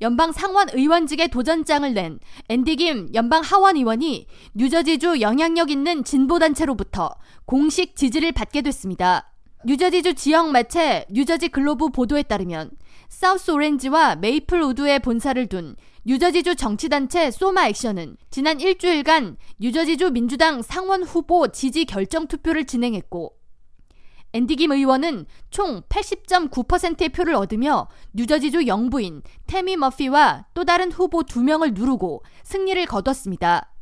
연방 상원 의원직의 도전장을 낸 앤디 김 연방 하원 의원이 뉴저지주 영향력 있는 진보단체로부터 공식 지지를 받게 됐습니다. 뉴저지주 지역 매체 뉴저지 글로브 보도에 따르면 사우스 오렌지와 메이플 우드에 본사를 둔 뉴저지주 정치단체 소마 액션은 지난 일주일간 뉴저지주 민주당 상원 후보 지지 결정 투표를 진행했고 앤디김 의원은 총 80.9%의 표를 얻으며 뉴저지주 영부인 테미 머피와 또 다른 후보 2명을 누르고 승리를 거뒀습니다.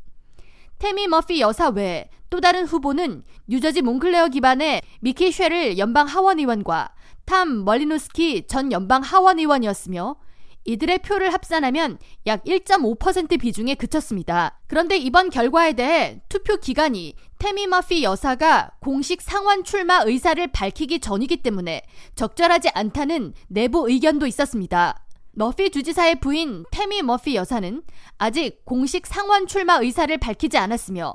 테미 머피 여사 외에 또 다른 후보는 뉴저지 몽클레어 기반의 미키 쉐릴 연방 하원 의원과 탐 멀리누스키 전 연방 하원 의원이었으며 이들의 표를 합산하면 약 1.5% 비중에 그쳤습니다. 그런데 이번 결과에 대해 투표 기간이 테미 머피 여사가 공식 상원 출마 의사를 밝히기 전이기 때문에 적절하지 않다는 내부 의견도 있었습니다. 머피 주지사의 부인 테미 머피 여사는 아직 공식 상원 출마 의사를 밝히지 않았으며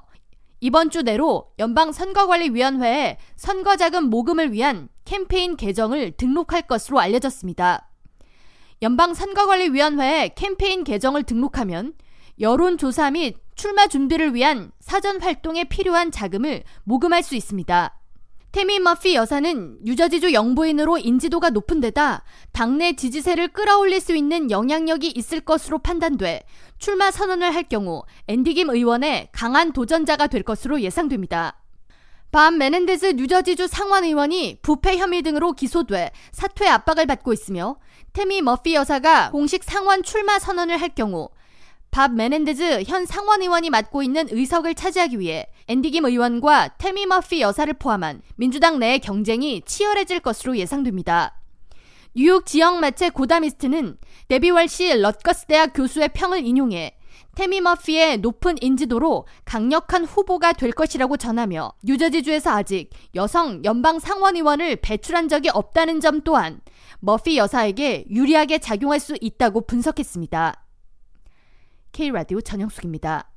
이번 주 내로 연방선거관리위원회에 선거자금 모금을 위한 캠페인 계정을 등록할 것으로 알려졌습니다. 연방선거관리위원회에 캠페인 계정을 등록하면 여론조사 및 출마 준비를 위한 사전 활동에 필요한 자금을 모금할 수 있습니다. 테미 머피 여사는 뉴저지주 영부인으로 인지도가 높은 데다 당내 지지세를 끌어올릴 수 있는 영향력이 있을 것으로 판단돼 출마 선언을 할 경우 앤디김 의원의 강한 도전자가 될 것으로 예상됩니다. 밥 메넨데즈 뉴저지주 상원 의원이 부패 혐의 등으로 기소돼 사퇴 압박을 받고 있으며 테미 머피 여사가 공식 상원 출마 선언을 할 경우 밥 메넨데즈 현 상원 의원이 맡고 있는 의석을 차지하기 위해 앤디김 의원과 테미 머피 여사를 포함한 민주당 내의 경쟁이 치열해질 것으로 예상됩니다. 뉴욕 지역 매체 고다미스트는 데비 월시 럿거스 대학 교수의 평을 인용해 테미 머피의 높은 인지도로 강력한 후보가 될 것이라고 전하며 뉴저지주에서 아직 여성 연방 상원의원을 배출한 적이 없다는 점 또한 머피 여사에게 유리하게 작용할 수 있다고 분석했습니다. K라디오 전영숙입니다.